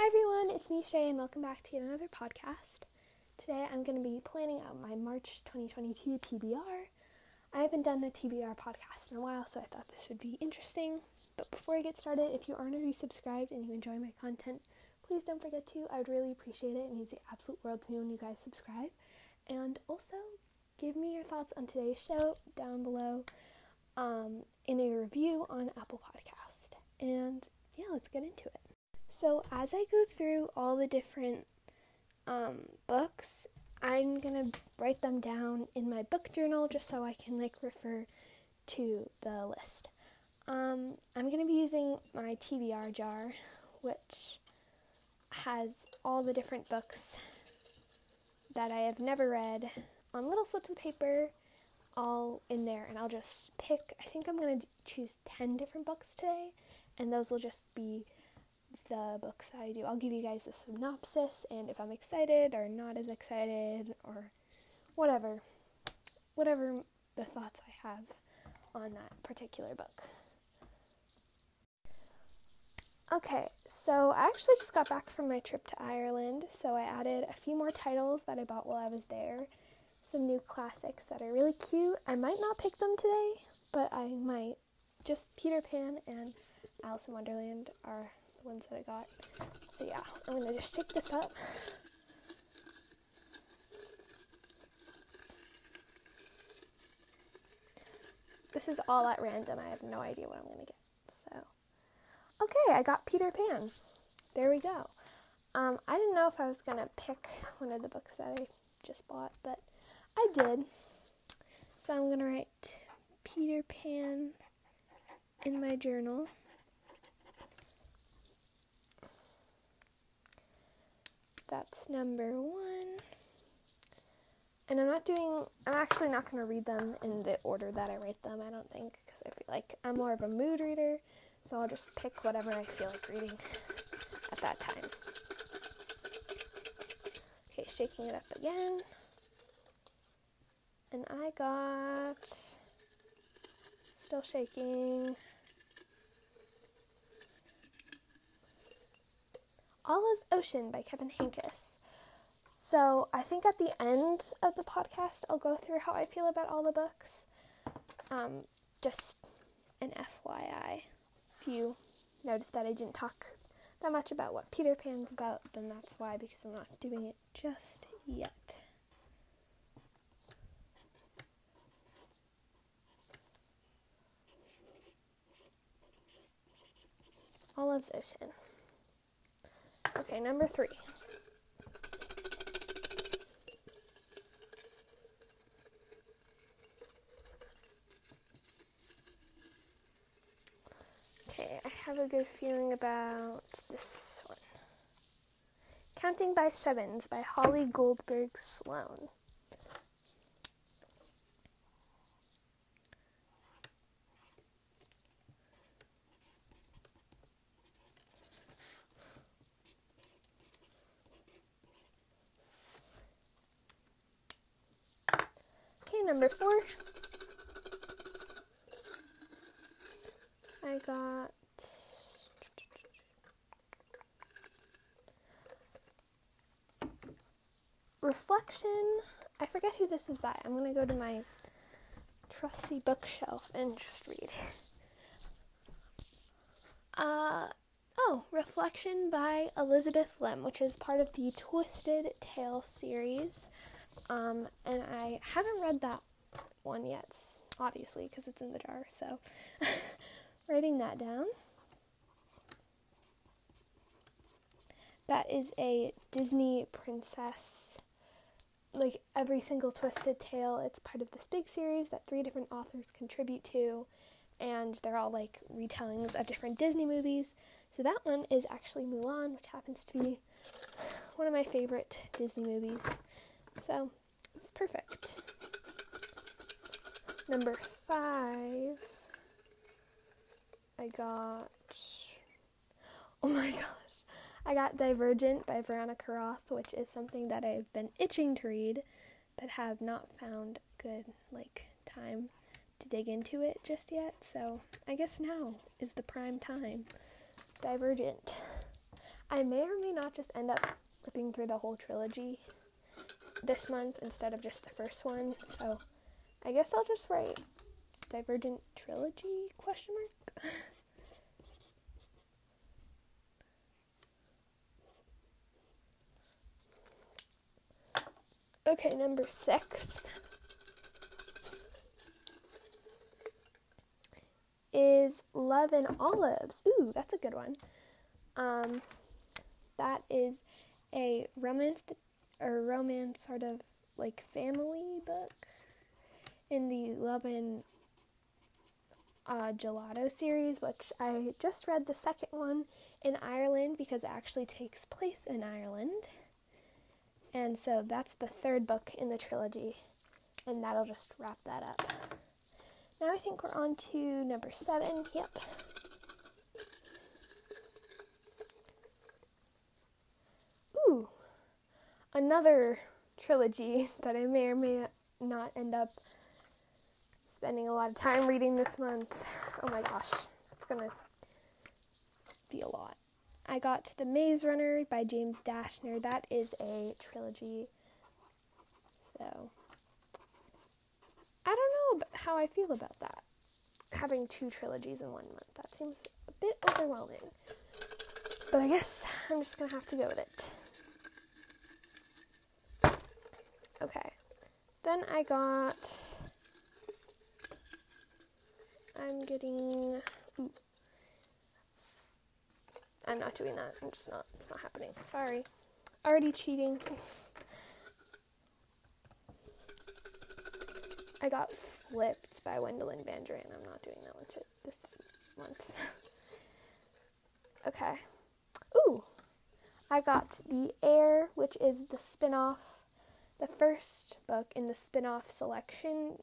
Hi everyone, it's me Shay and welcome back to yet another podcast. Today I'm going to be planning out my March 2022 TBR. I haven't done a TBR podcast in a while, so I thought this would be interesting. But before I get started, if you aren't already subscribed and you enjoy my content, please don't forget to. I would really appreciate it. It means the absolute world to me when you guys subscribe. And also, give me your thoughts on today's show down below um, in a review on Apple Podcast. And yeah, let's get into it. So, as I go through all the different um, books, I'm gonna write them down in my book journal just so I can like refer to the list. Um, I'm gonna be using my TBR jar, which has all the different books that I have never read on little slips of paper, all in there, and I'll just pick. I think I'm gonna choose 10 different books today, and those will just be the books that I do. I'll give you guys a synopsis and if I'm excited or not as excited or whatever, whatever the thoughts I have on that particular book. Okay, so I actually just got back from my trip to Ireland, so I added a few more titles that I bought while I was there. Some new classics that are really cute. I might not pick them today, but I might. Just Peter Pan and Alice in Wonderland are ones that I got. So yeah, I'm gonna just take this up. This is all at random. I have no idea what I'm gonna get. So, okay, I got Peter Pan. There we go. Um, I didn't know if I was gonna pick one of the books that I just bought, but I did. So I'm gonna write Peter Pan in my journal. That's number one. And I'm not doing, I'm actually not going to read them in the order that I write them, I don't think, because I feel like I'm more of a mood reader, so I'll just pick whatever I feel like reading at that time. Okay, shaking it up again. And I got, still shaking, Olive's Ocean by Kevin Henkes. So I think at the end of the podcast, I'll go through how I feel about all the books. Um, just an FYI. If you noticed that I didn't talk that much about what Peter Pan's about, then that's why, because I'm not doing it just yet. Olive's Ocean. Okay, number three. Okay, I have a good feeling about this one. Counting by Sevens by Holly Goldberg Sloan. number four, I got Reflection. I forget who this is by. I'm to go to my trusty bookshelf and just read. Uh, oh, Reflection by Elizabeth Lim, which is part of the Twisted Tale series. Um, and I haven't read that one yet, obviously, because it's in the jar. So, writing that down. That is a Disney princess. Like every single Twisted Tale, it's part of this big series that three different authors contribute to, and they're all like retellings of different Disney movies. So that one is actually Mulan, which happens to be one of my favorite Disney movies. So it's perfect. Number five, I got, oh my gosh, I got Divergent by Veronica Roth, which is something that I've been itching to read, but have not found good, like, time to dig into it just yet. So I guess now is the prime time. Divergent. I may or may not just end up flipping through the whole trilogy this month instead of just the first one. So I guess I'll just write Divergent Trilogy question mark. okay, number six is Love and Olives. Ooh, that's a good one. Um, that is a romance or romance sort of like family book in the Love and uh, Gelato series, which I just read the second one in Ireland because it actually takes place in Ireland. And so that's the third book in the trilogy, and that'll just wrap that up. Now I think we're on to number seven. Yep. Ooh, another trilogy that I may or may not end up spending a lot of time reading this month. Oh my gosh, it's gonna be a lot. I got The Maze Runner by James Dashner. That is a trilogy. So, I don't know how I feel about that. Having two trilogies in one month. That seems a bit overwhelming. But I guess I'm just gonna have to go with it. Okay. Then I got. I'm getting. Ooh. I'm not doing that. I'm just not. It's not happening. Sorry. Already cheating. I got flipped by Wendelin Van Draanen. I'm not doing that one to this month. okay. Ooh. I got The Heir, which is the spin off, the first book in the spin off selection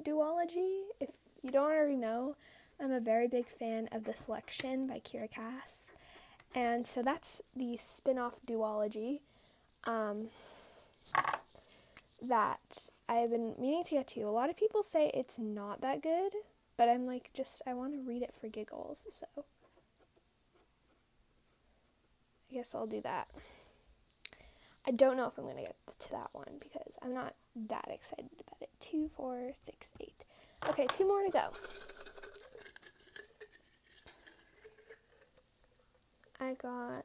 duology. If you don't already know, I'm a very big fan of The Selection by Kiera Cass. And so that's the spin off duology um, that I've been meaning to get to. A lot of people say it's not that good, but I'm like, just, I want to read it for giggles, so I guess I'll do that. I don't know if I'm going to get to that one because I'm not that excited about it. Two, four, six, eight. Okay, two more to go. I got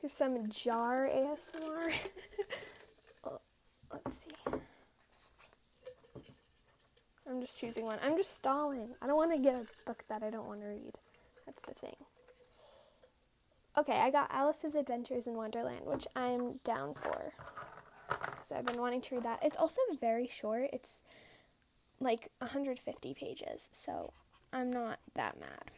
Here's some jar ASMR. oh, let's see. I'm just choosing one. I'm just stalling. I don't want to get a book that I don't want to read. That's the thing. Okay, I got Alice's Adventures in Wonderland, which I'm down for. I've been wanting to read that. It's also very short. It's like 150 pages, so I'm not that mad.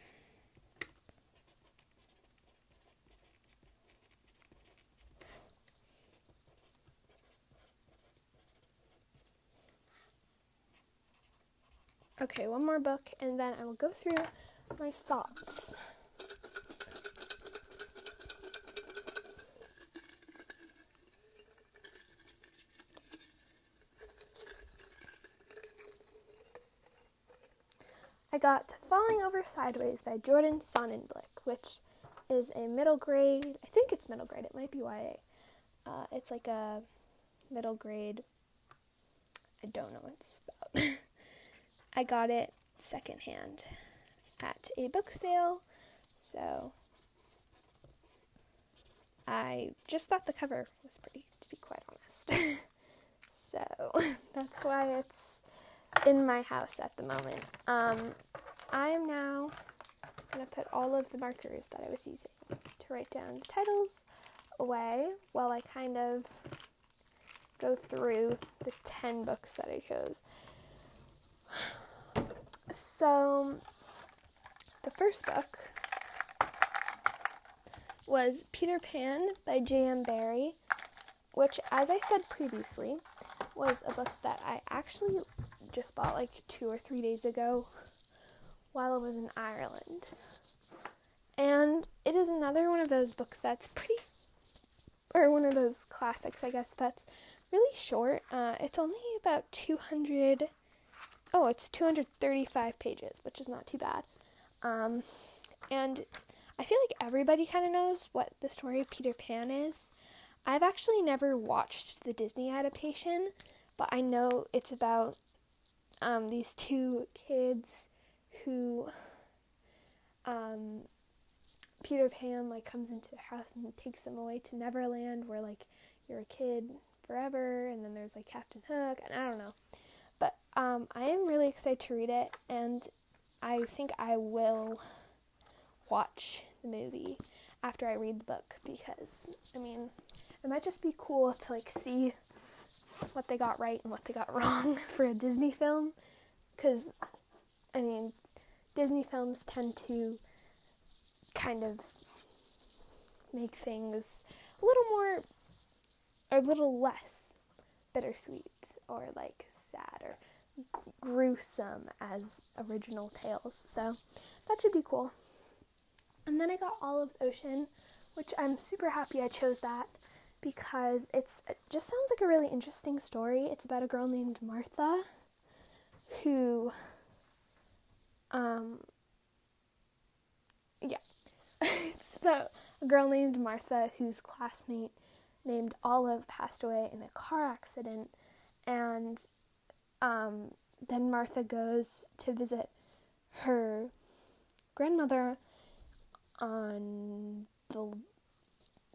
Okay, one more book, and then I will go through my thoughts. I got Falling Over Sideways by Jordan Sonnenblick, which is a middle grade, I think it's middle grade, it might be YA. Uh, it's like a middle grade, I don't know what it's about. I got it secondhand at a book sale, so I just thought the cover was pretty, to be quite honest. so that's why it's in my house at the moment. Um, I am now going to put all of the markers that I was using to write down the titles away while I kind of go through the 10 books that I chose. So, the first book was Peter Pan by J.M. Barrie, which, as I said previously, was a book that I actually just bought like two or three days ago while I was in Ireland. And it is another one of those books that's pretty, or one of those classics, I guess, that's really short. Uh, it's only about 200 oh, it's 235 pages, which is not too bad. Um, and I feel like everybody kind of knows what the story of Peter Pan is. I've actually never watched the Disney adaptation, but I know it's about um, these two kids who um, Peter Pan like comes into their house and takes them away to Neverland, where like you're a kid forever, and then there's like Captain Hook, and I don't know. But um, I am really excited to read it, and I think I will watch the movie after I read the book because I mean, it might just be cool to like see what they got right and what they got wrong for a Disney film because I mean, Disney films tend to kind of make things a little more or a little less bittersweet or like sad or g- gruesome as original tales. So that should be cool. And then I got Olive's Ocean, which I'm super happy I chose that because it's it just sounds like a really interesting story. It's about a girl named Martha who um yeah. it's about a girl named Martha whose classmate named Olive passed away in a car accident and um then Martha goes to visit her grandmother on the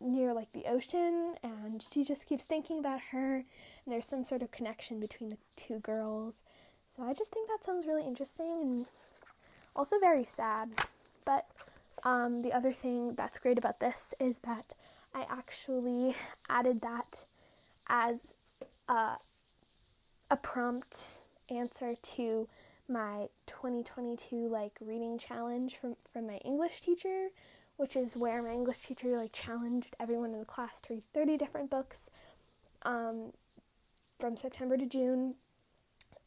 near like the ocean and she just keeps thinking about her and there's some sort of connection between the two girls. So i just think that sounds really interesting and also very sad. But um, the other thing that's great about this is that i actually added that as a, a prompt answer to my 2022 like reading challenge from from my English teacher, which is where my English teacher like challenged everyone in the class to read 30 different books um, from September to June,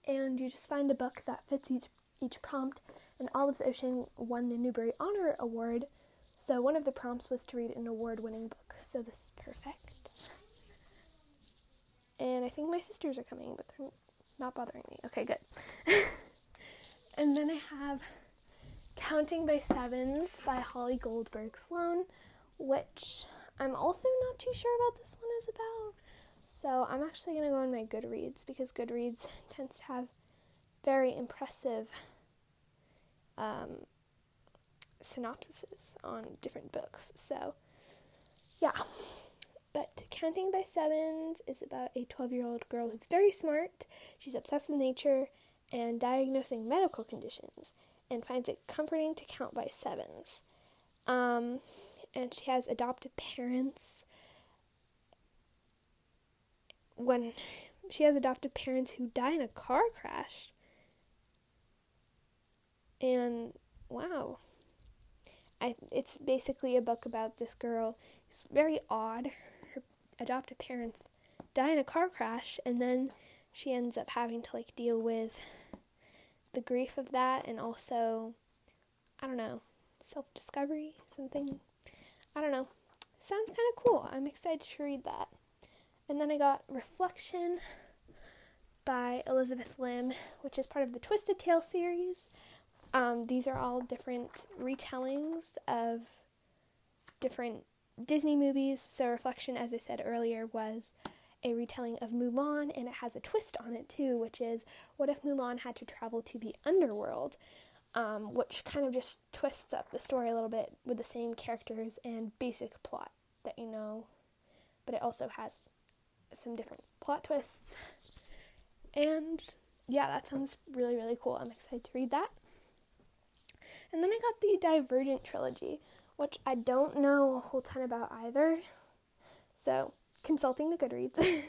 and you just find a book that fits each each prompt. And Olive's Ocean won the Newbery Honor Award, so one of the prompts was to read an award-winning book. So this is perfect. And I think my sisters are coming, but they're not bothering me. Okay, good. And then I have Counting by Sevens by Holly Goldberg Sloan, which I'm also not too sure about this one is about. So I'm actually going to go on my Goodreads because Goodreads tends to have very impressive um, synopsises on different books. So, yeah. But Counting by Sevens is about a 12 year old girl who's very smart. She's obsessed with nature and diagnosing medical conditions and finds it comforting to count by sevens. Um, and she has adopted parents. When she has adopted parents who die in a car crash. And wow. I, it's basically a book about this girl. It's very odd. Her adopted parents die in a car crash, and then she ends up having to like deal with the grief of that and also I don't know, self-discovery, something. I don't know. Sounds kind of cool. I'm excited to read that. And then I got Reflection by Elizabeth Lim, which is part of the Twisted Tale series. Um, these are all different retellings of different Disney movies. So, Reflection, as I said earlier, was a retelling of Mulan, and it has a twist on it too, which is what if Mulan had to travel to the underworld? Um, which kind of just twists up the story a little bit with the same characters and basic plot that you know, but it also has some different plot twists. And yeah, that sounds really, really cool. I'm excited to read that. And then I got the Divergent trilogy, which I don't know a whole ton about either. So consulting the Goodreads.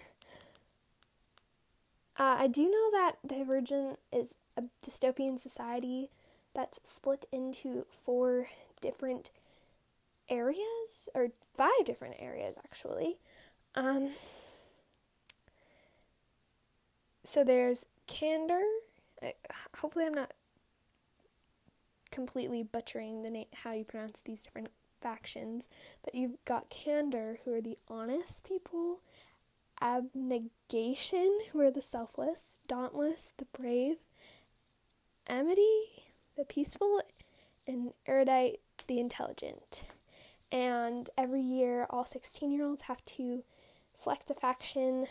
uh, I do know that Divergent is a dystopian society that's split into four different areas, or five different areas actually. Um, so there's Candor. Hopefully, I'm not completely butchering the name, how you pronounce these different factions, but you've got candor, who are the honest people, Abnegation, who are the selfless, Dauntless, the brave, Amity, the peaceful, and Erudite, the intelligent. And every year, all 16 year olds have to select a faction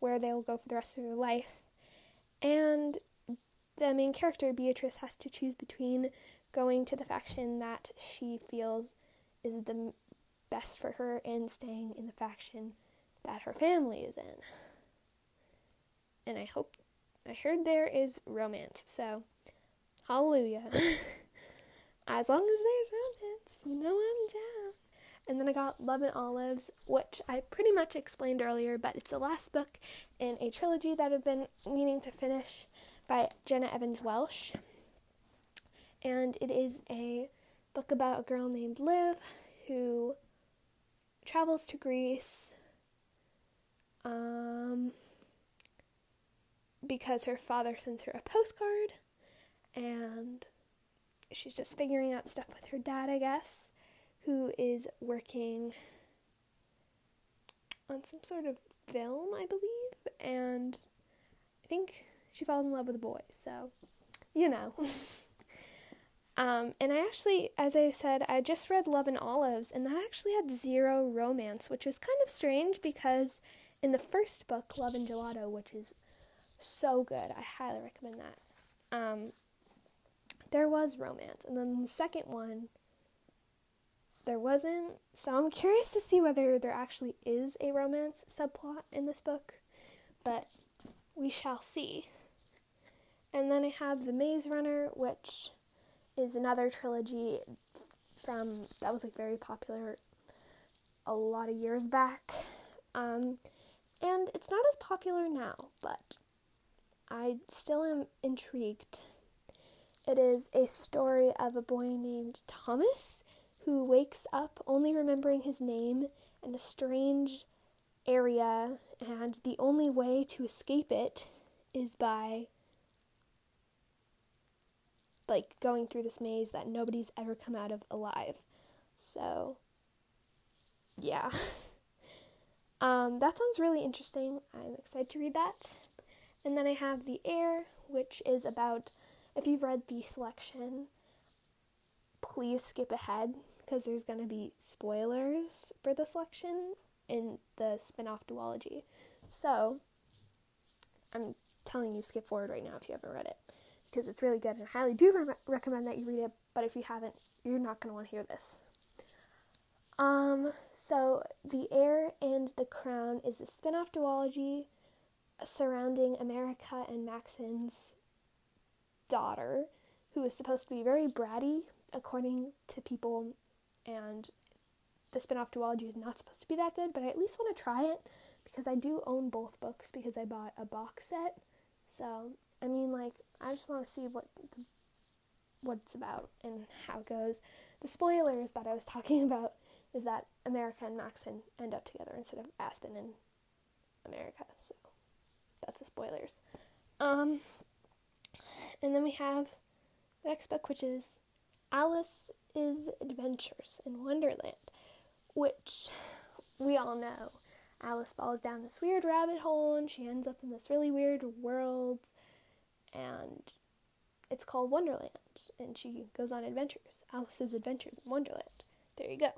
where they will go for the rest of their life. And the main character, Beatrice, has to choose between going to the faction that she feels is the best for her and staying in the faction that her family is in. And I hope, I heard there is romance, so hallelujah. as long as there's romance, you know I'm down. And then I got Love and Olives, which I pretty much explained earlier, but it's the last book in a trilogy that I've been meaning to finish by Jenna Evans Welch. And it is a book about a girl named Liv who travels to Greece um, because her father sends her a postcard and she's just figuring out stuff with her dad, I guess, who is working on some sort of film, I believe, and I think she falls in love with a boy, so you know. um, and I actually, as I said, I just read Love and Olives, and that actually had zero romance, which was kind of strange because in the first book, Love and Gelato, which is so good, I highly recommend that. Um, there was romance. And then the second one, there wasn't. So I'm curious to see whether there actually is a romance subplot in this book, but we shall see. And then I have The Maze Runner, which is another trilogy from that was like very popular a lot of years back. Um, and it's not as popular now, but I still am intrigued it is a story of a boy named Thomas who wakes up only remembering his name in a strange area, and the only way to escape it is by like going through this maze that nobody's ever come out of alive. So, yeah. um, that sounds really interesting. I'm excited to read that. And then I have The Heir, which is about if you've read the selection, please skip ahead because there's going to be spoilers for the selection in the spin-off duology. So, I'm telling you skip forward right now if you haven't read it because it's really good and I highly do re- recommend that you read it, but if you haven't, you're not going to want to hear this. Um, so The Heir and the Crown is a spin-off duology surrounding America and Maxon's daughter, who is supposed to be very bratty, according to people, and the spin off duology is not supposed to be that good, but I at least want to try it because I do own both books because I bought a box set. So, I mean, like, I just want to see what the, what it's about and how it goes. The spoilers that I was talking about is that America and Maxon end up together instead of Aspen and America. So, that's the spoilers. Um, and then we have the next book, which is Alice is Adventures in Wonderland, which we all know. Alice falls down this weird rabbit hole and she ends up in this really weird world, and it's called Wonderland. And she goes on adventures. Alice's Adventures in Wonderland. There you go.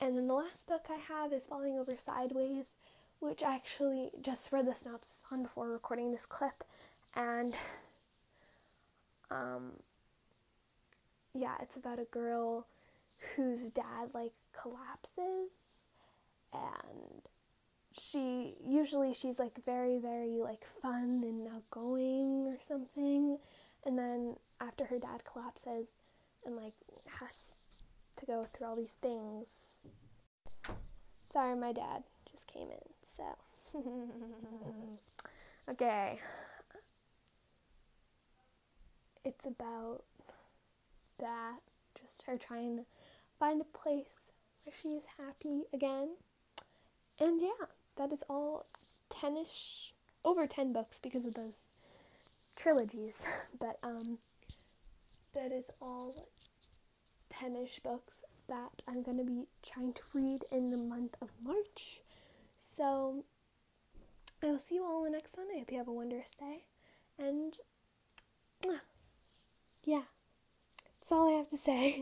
And then the last book I have is Falling Over Sideways, which I actually just read the synopsis on before recording this clip, and um, yeah, it's about a girl whose dad like collapses and she usually she's like very very like fun and outgoing or something. And then after her dad collapses and like has to go through all these things. Sorry my dad just came in so. Okay. It's about that, just her trying to find a place where she is happy again. And yeah, that is all 10ish, over 10 books because of those trilogies. but um, that is all 10ish books that I'm going to be trying to read in the month of March. So I will see you all in the next one. I hope you have a wondrous day. And yeah That's all I have to say.